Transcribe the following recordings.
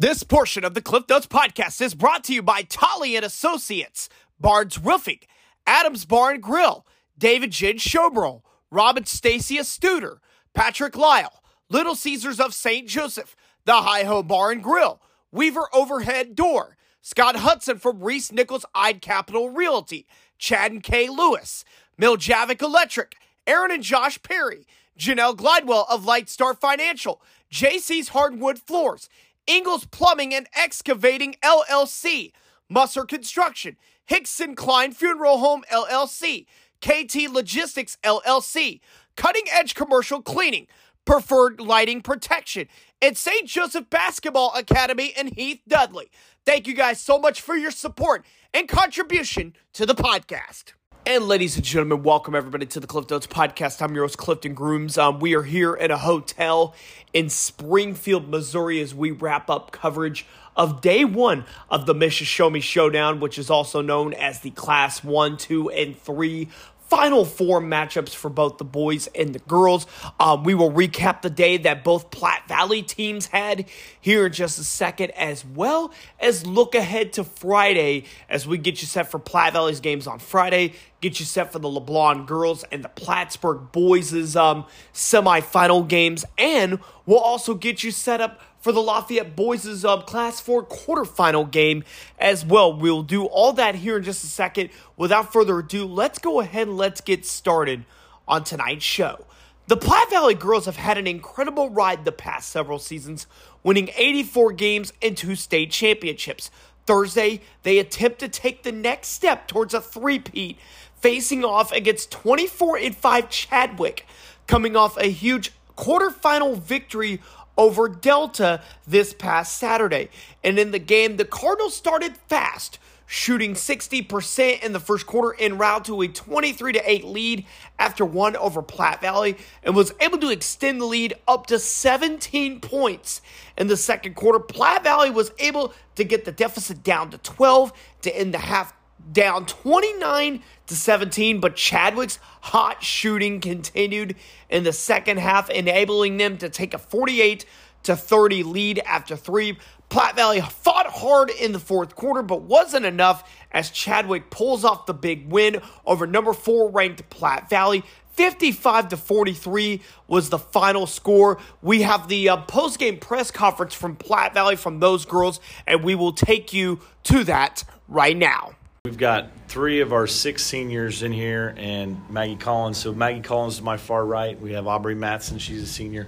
This portion of the Cliff Notes podcast is brought to you by Tolly and Associates, Barnes Roofing, Adams Bar and Grill, David Gin Showbrow, Robin Stacia Studer, Patrick Lyle, Little Caesars of St. Joseph, The Hi Ho Bar and Grill, Weaver Overhead Door, Scott Hudson from Reece Nichols Ide Capital Realty, Chad and Kay Lewis, Miljavik Electric, Aaron and Josh Perry, Janelle Glidewell of Lightstar Financial, JC's Hardwood Floors, Ingles Plumbing and Excavating LLC, Musser Construction, Hickson Klein Funeral Home LLC, KT Logistics LLC, Cutting Edge Commercial Cleaning, Preferred Lighting Protection, and St. Joseph Basketball Academy and Heath Dudley. Thank you guys so much for your support and contribution to the podcast. And ladies and gentlemen, welcome everybody to the Cliff Notes podcast. I'm your host, Clifton Grooms. Um, we are here at a hotel in Springfield, Missouri, as we wrap up coverage of day one of the Me Showdown, which is also known as the Class 1, 2, and 3 Final Four matchups for both the boys and the girls. Um, we will recap the day that both Platte Valley teams had here in just a second, as well as look ahead to Friday as we get you set for Platte Valley's games on Friday, get you set for the LeBlond girls and the Plattsburgh boys' um, semifinal games, and we'll also get you set up for the Lafayette Boys' um, Class 4 quarterfinal game as well. We'll do all that here in just a second. Without further ado, let's go ahead and let's get started on tonight's show. The Platte Valley girls have had an incredible ride the past several seasons, winning 84 games and two state championships. Thursday, they attempt to take the next step towards a three-peat, facing off against 24 and 5 Chadwick, coming off a huge quarterfinal victory over Delta this past Saturday. And in the game, the Cardinals started fast, shooting 60% in the first quarter en route to a 23 to 8 lead after one over Platte Valley and was able to extend the lead up to 17 points in the second quarter. Platte Valley was able to get the deficit down to 12 to end the half down 29 to 17, but Chadwick's hot shooting continued in the second half, enabling them to take a 48 to 30 lead after three. Platte Valley fought hard in the fourth quarter, but wasn't enough as Chadwick pulls off the big win over number four ranked Platte Valley. 55 to 43 was the final score. We have the uh, post-game press conference from Platte Valley from those girls, and we will take you to that right now. We've got three of our six seniors in here and Maggie Collins. So Maggie Collins is my far right. We have Aubrey Matson, she's a senior.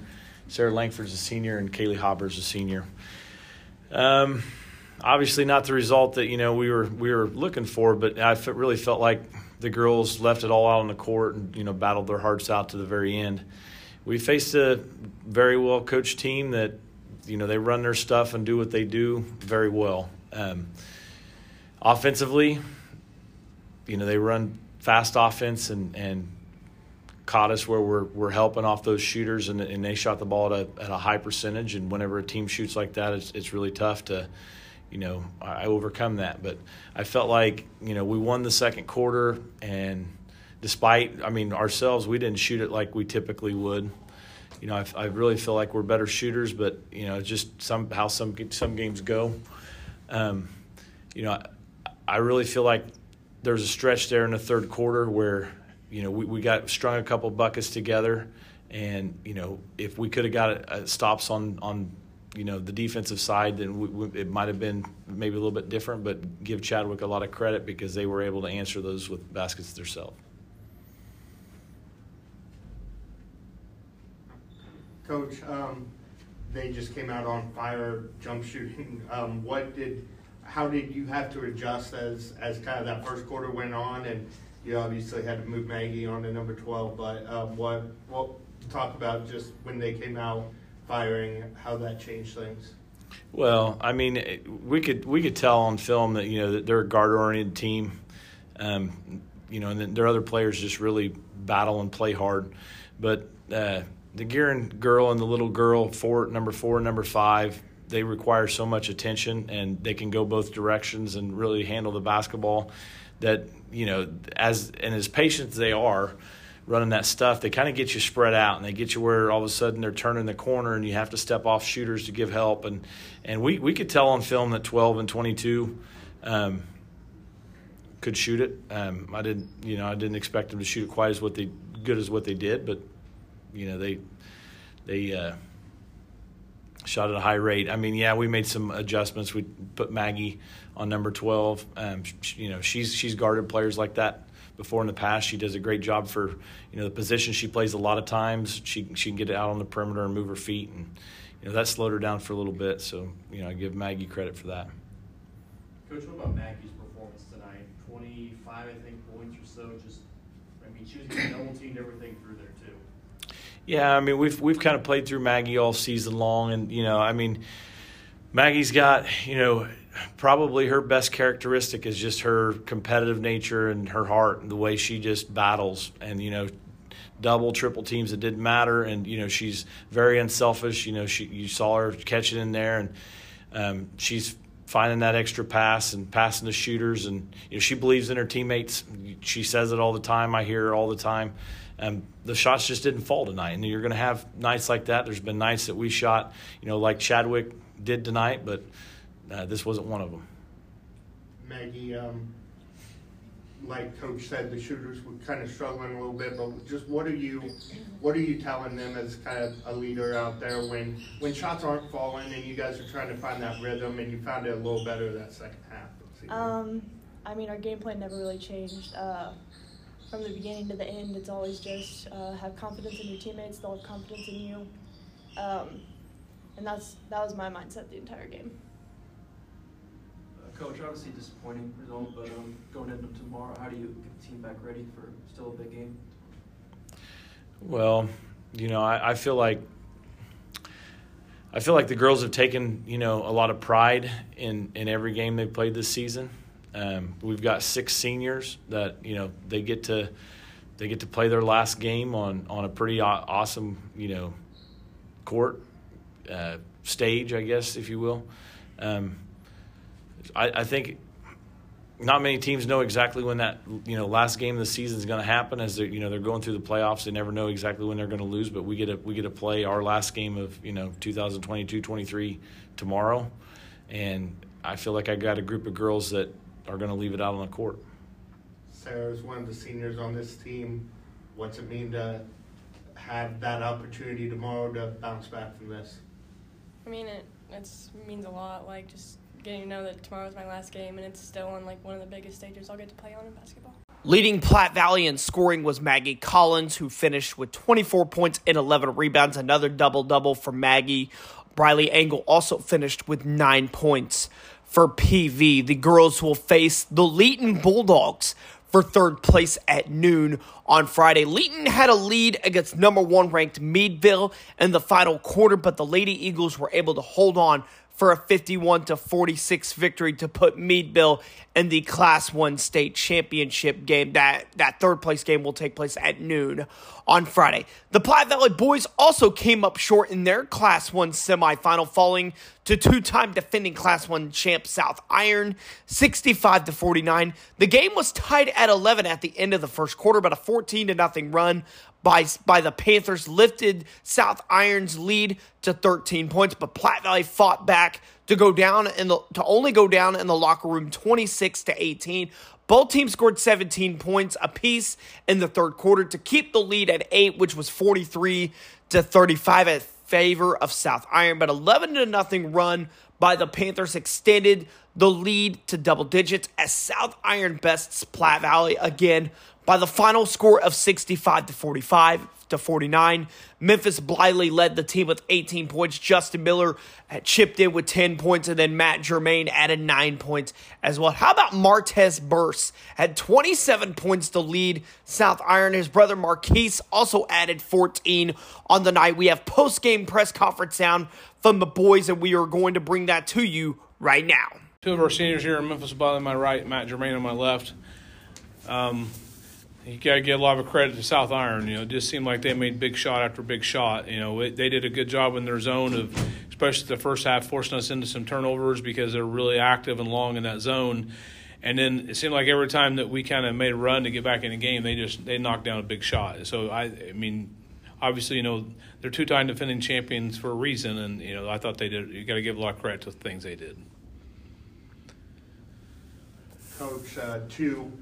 Sarah Langford's a senior, and Kaylee Hobber's a senior. Um, obviously, not the result that you know we were we were looking for, but I really felt like the girls left it all out on the court and you know battled their hearts out to the very end. We faced a very well coached team that you know they run their stuff and do what they do very well. Um, offensively, you know, they run fast offense and, and caught us where we're, we're helping off those shooters and, and they shot the ball at a, at a high percentage. And whenever a team shoots like that, it's, it's really tough to, you know, I overcome that. But I felt like, you know, we won the second quarter and despite, I mean, ourselves, we didn't shoot it like we typically would. You know, I, I really feel like we're better shooters, but you know, just some how some some games go. Um, you know, I really feel like there's a stretch there in the third quarter where you know we, we got strung a couple buckets together, and you know if we could have got a, a stops on on you know the defensive side, then we, we, it might have been maybe a little bit different. But give Chadwick a lot of credit because they were able to answer those with baskets themselves. Coach, um, they just came out on fire jump shooting. Um, what did how did you have to adjust as as kind of that first quarter went on, and you obviously had to move Maggie on to number twelve. But um, what what talk about just when they came out firing, how that changed things. Well, I mean, we could we could tell on film that you know that they're a guard oriented team, um, you know, and their other players just really battle and play hard. But uh, the Gearin girl and the little girl, four number four, number five, they require so much attention and they can go both directions and really handle the basketball that you know as and as patient as they are running that stuff, they kind of get you spread out and they get you where all of a sudden they're turning the corner and you have to step off shooters to give help. And, and we, we could tell on film that 12 and 22 um, could shoot it. Um, I didn't, you know, I didn't expect them to shoot it quite as what they good as what they did, but you know they they uh, shot at a high rate. I mean, yeah, we made some adjustments. We put Maggie on number 12. Um, she, you know, she's she's guarded players like that before in the past. She does a great job for you know the position she plays. A lot of times she she can get out on the perimeter and move her feet, and you know that slowed her down for a little bit. So you know I give Maggie credit for that. Coach, what about Maggie's performance tonight? Twenty-five, I think, points or so. Just, I mean, she was double teamed everything through there too. Yeah, I mean we've we've kind of played through Maggie all season long, and you know I mean Maggie's got you know probably her best characteristic is just her competitive nature and her heart and the way she just battles and you know double triple teams it didn't matter and you know she's very unselfish you know she you saw her catch it in there and um, she's finding that extra pass and passing the shooters. And you know she believes in her teammates. She says it all the time. I hear her all the time. And the shots just didn't fall tonight. And you're going to have nights like that. There's been nights that we shot you know like chadwick did tonight but uh, this wasn't one of them. Maggie, um, like Coach said, the shooters were kind of struggling a little bit, but just what are you, what are you telling them as kind of a leader out there when when shots aren't falling and you guys are trying to find that rhythm and you found it a little better that second half? Um, I mean, our game plan never really changed. Uh, from the beginning to the end, it's always just uh, have confidence in your teammates. They'll have confidence in you, um, and that's that was my mindset the entire game. Coach, obviously disappointing result, but um, going into tomorrow, how do you get the team back ready for still a big game? Well, you know, I, I feel like I feel like the girls have taken you know a lot of pride in in every game they've played this season. Um, we've got six seniors that you know they get to they get to play their last game on on a pretty awesome you know court uh, stage, I guess, if you will. Um, I, I think not many teams know exactly when that you know last game of the season is going to happen. As they you know they're going through the playoffs, they never know exactly when they're going to lose. But we get to we get to play our last game of you know 2022-23 tomorrow, and I feel like I got a group of girls that are going to leave it out on the court. Sarah's one of the seniors on this team. What's it mean to have that opportunity tomorrow to bounce back from this? I mean, it it's, means a lot. Like just getting to know that tomorrow's my last game and it's still on like one of the biggest stages I'll get to play on in basketball. Leading Platte Valley in scoring was Maggie Collins, who finished with 24 points and 11 rebounds, another double double for Maggie. Briley Engel also finished with nine points for PV. The girls will face the Leeton Bulldogs for third place at noon on Friday. Leeton had a lead against number one ranked Meadville in the final quarter, but the Lady Eagles were able to hold on for a 51 to 46 victory to put Meadville in the Class 1 state championship game. That that third place game will take place at noon on Friday. The Platte Valley boys also came up short in their Class 1 semifinal falling to two-time defending Class 1 champ South Iron 65 to 49. The game was tied at 11 at the end of the first quarter, but a 14 to nothing run by, by the Panthers lifted South Iron's lead to 13 points, but Platte Valley fought back to go down in the to only go down in the locker room 26 to 18. Both teams scored 17 points apiece in the third quarter to keep the lead at 8, which was 43 to 35 at favor of South Iron, but 11 to nothing run by the Panthers extended the lead to double digits as South Iron bests Platte Valley again by the final score of 65 to 45 to 49. Memphis Bliley led the team with 18 points. Justin Miller chipped in with 10 points, and then Matt Germain added 9 points as well. How about Martez Burse? Had 27 points to lead South Iron. His brother Marquise also added 14 on the night. We have post game press conference sound from the boys, and we are going to bring that to you right now. Two of our seniors here in Memphis Bliley on my right, Matt Germain on my left. Um, you got to give a lot of credit to South Iron. You know, it just seemed like they made big shot after big shot. You know, it, they did a good job in their zone of, especially the first half, forcing us into some turnovers because they're really active and long in that zone. and then it seemed like every time that we kind of made a run to get back in the game, they just they knocked down a big shot. So I, I mean, obviously, you know, they're two-time defending champions for a reason, and you know, I thought they did. You got to give a lot of credit to the things they did. Coach, uh, two,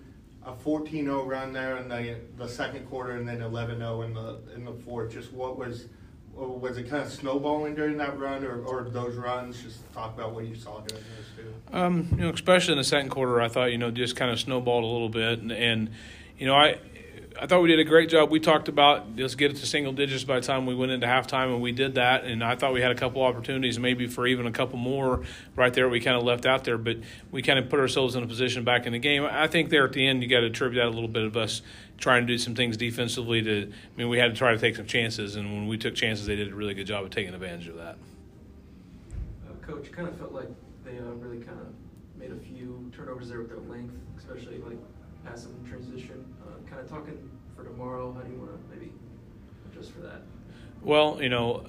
a 14-0 run there in the the second quarter, and then 11-0 in the in the fourth. Just what was was it kind of snowballing during that run, or, or those runs? Just talk about what you saw during those two. Um, you know, especially in the second quarter, I thought you know just kind of snowballed a little bit, and, and you know I I thought we did a great job. We talked about let's get it to single digits by the time we went into halftime, and we did that. And I thought we had a couple opportunities, maybe for even a couple more right there. We kind of left out there, but we kind of put ourselves in a position back in the game. I think there at the end, you got to attribute that a little bit of us trying to do some things defensively. To I mean, we had to try to take some chances, and when we took chances, they did a really good job of taking advantage of that. Uh, Coach, kind of felt like they uh, really kind of made a few turnovers there with their length, especially like passive in transition. Uh, kind of talking for tomorrow, how do you want to maybe adjust for that? Well, you know,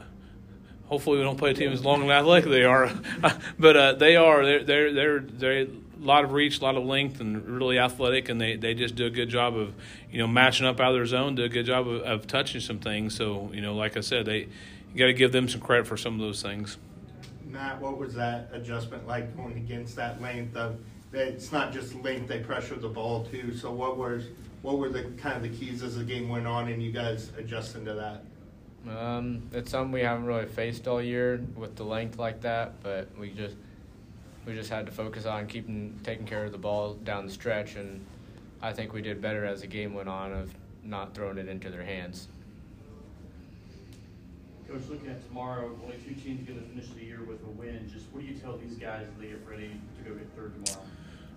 hopefully we don't play a team as long and athletic they are, but uh, they are. They're they're they're they're a lot of reach, a lot of length, and really athletic, and they, they just do a good job of you know matching up out of their zone, do a good job of, of touching some things. So you know, like I said, they you got to give them some credit for some of those things. Matt, what was that adjustment like going against that length of? It's not just length; they pressure the ball too. So what was what were the kind of the keys as the game went on, and you guys adjusting to that? Um, it's something we haven't really faced all year with the length like that, but we just we just had to focus on keeping taking care of the ball down the stretch, and I think we did better as the game went on of not throwing it into their hands. Coach, looking at tomorrow, only two teams going to finish the year with a win. Just what do you tell these guys as they get ready to go get third tomorrow?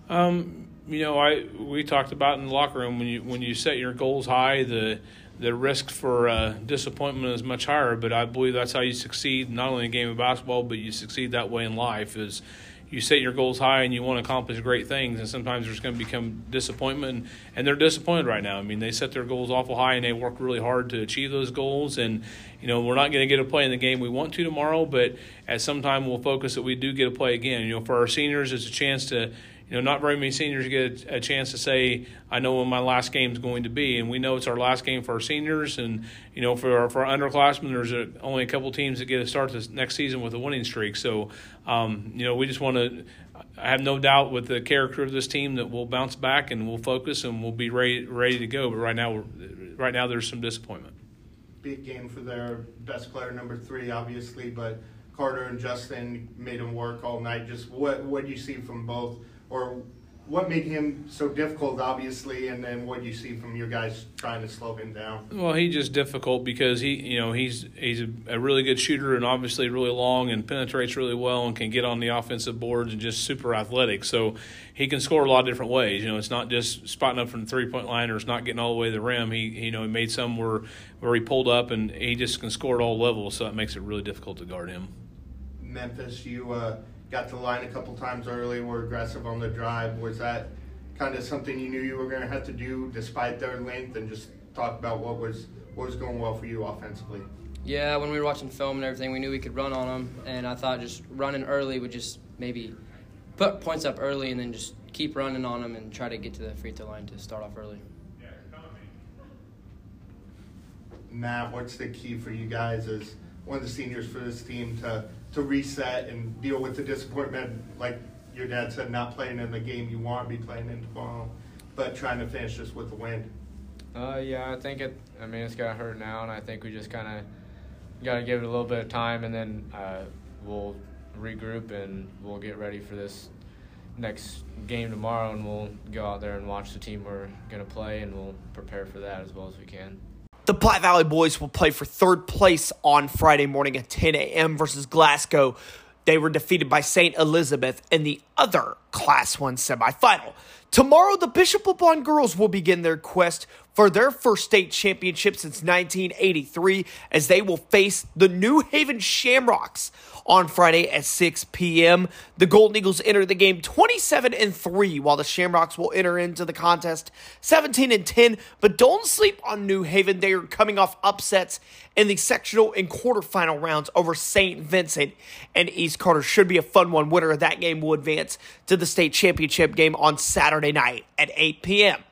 Um, you know, I we talked about in the locker room when you when you set your goals high, the the risk for uh, disappointment is much higher. But I believe that's how you succeed, not only in a game of basketball, but you succeed that way in life. Is you set your goals high and you want to accomplish great things, and sometimes there's going to become disappointment, and they're disappointed right now. I mean, they set their goals awful high and they work really hard to achieve those goals. And you know, we're not going to get a play in the game we want to tomorrow, but at some time we'll focus that we do get a play again. You know, for our seniors, it's a chance to you know, not very many seniors get a, chance to say, I know when my last game is going to be. And we know it's our last game for our seniors. And, you know, for our, for our underclassmen, there's a, only a couple teams that get to start this next season with a winning streak. So, um, you know, we just want to, I have no doubt with the character of this team that we'll bounce back and we'll focus and we'll be ready, ready to go. But right now, right now, there's some disappointment. Big game for their best player, number three, obviously, but Carter and Justin made them work all night. Just what what do you see from both? Or what made him so difficult, obviously, and then what you see from your guys trying to slow him down? Well, he's just difficult because he, you know, he's he's a, a, really good shooter and obviously really long and penetrates really well and can get on the offensive boards and just super athletic. So he can score a lot of different ways. You know, it's not just spotting up from the three point line or it's not getting all the way to the rim. He, you know, he made some where where he pulled up and he just can score at all levels. So that makes it really difficult to guard him. Memphis, you. Uh, got to the line a couple times early, were aggressive on the drive. Was that kind of something you knew you were going to have to do despite their length and just talk about what was what was going well for you offensively? Yeah, when we were watching film and everything, we knew we could run on them, and I thought just running early would just maybe put points up early and then just keep running on them and try to get to the free throw line to start off early. Matt, what's the key for you guys as one of the seniors for this team to to reset and deal with the disappointment, like your dad said, not playing in the game you want to be playing in tomorrow, but trying to finish this with a win? Uh, yeah, I think it. I mean, it's got hurt now, and I think we just kind of got to give it a little bit of time, and then uh, we'll regroup and we'll get ready for this next game tomorrow, and we'll go out there and watch the team we're gonna play, and we'll prepare for that as well as we can. The Platte Valley boys will play for third place on Friday morning at 10 a.m. versus Glasgow. They were defeated by St. Elizabeth in the other Class 1 semifinal. Tomorrow, the Bishop LeBlond girls will begin their quest for their first state championship since 1983 as they will face the New Haven Shamrocks. On Friday at 6 p.m. The Golden Eagles enter the game 27 and 3, while the Shamrocks will enter into the contest 17 and 10. But don't sleep on New Haven. They are coming off upsets in the sectional and quarterfinal rounds over St. Vincent and East Carter. Should be a fun one. Winner of that game will advance to the state championship game on Saturday night at 8 p.m.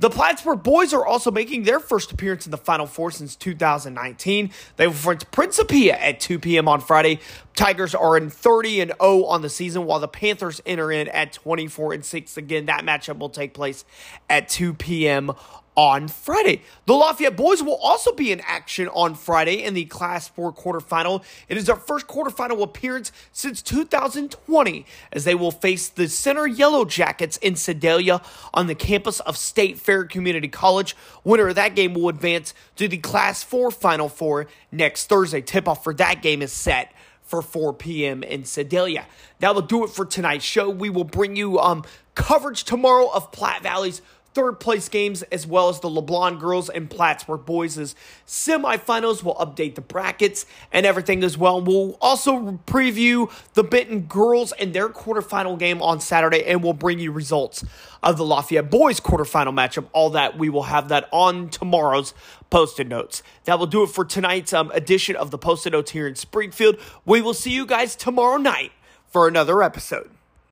The Plattsburgh boys are also making their first appearance in the Final Four since 2019. They will front Principia at 2 p.m. on Friday. Tigers are in 30 and 0 on the season, while the Panthers enter in at 24 and 6. Again, that matchup will take place at 2 p.m on Friday. The Lafayette boys will also be in action on Friday in the Class 4 quarterfinal. It is their first quarterfinal appearance since 2020 as they will face the Center Yellow Jackets in Sedalia on the campus of State Fair Community College. Winner of that game will advance to the Class 4 Final Four next Thursday. Tip off for that game is set for 4 p.m. in Sedalia. That will do it for tonight's show. We will bring you um, coverage tomorrow of Platte Valley's third place games as well as the LeBlond girls and Plattsburgh boys' semifinals. We'll update the brackets and everything as well. We'll also preview the Benton girls and their quarterfinal game on Saturday, and we'll bring you results of the Lafayette boys quarterfinal matchup. All that we will have that on tomorrow's posted notes. That will do it for tonight's um, edition of the posted notes here in Springfield. We will see you guys tomorrow night for another episode.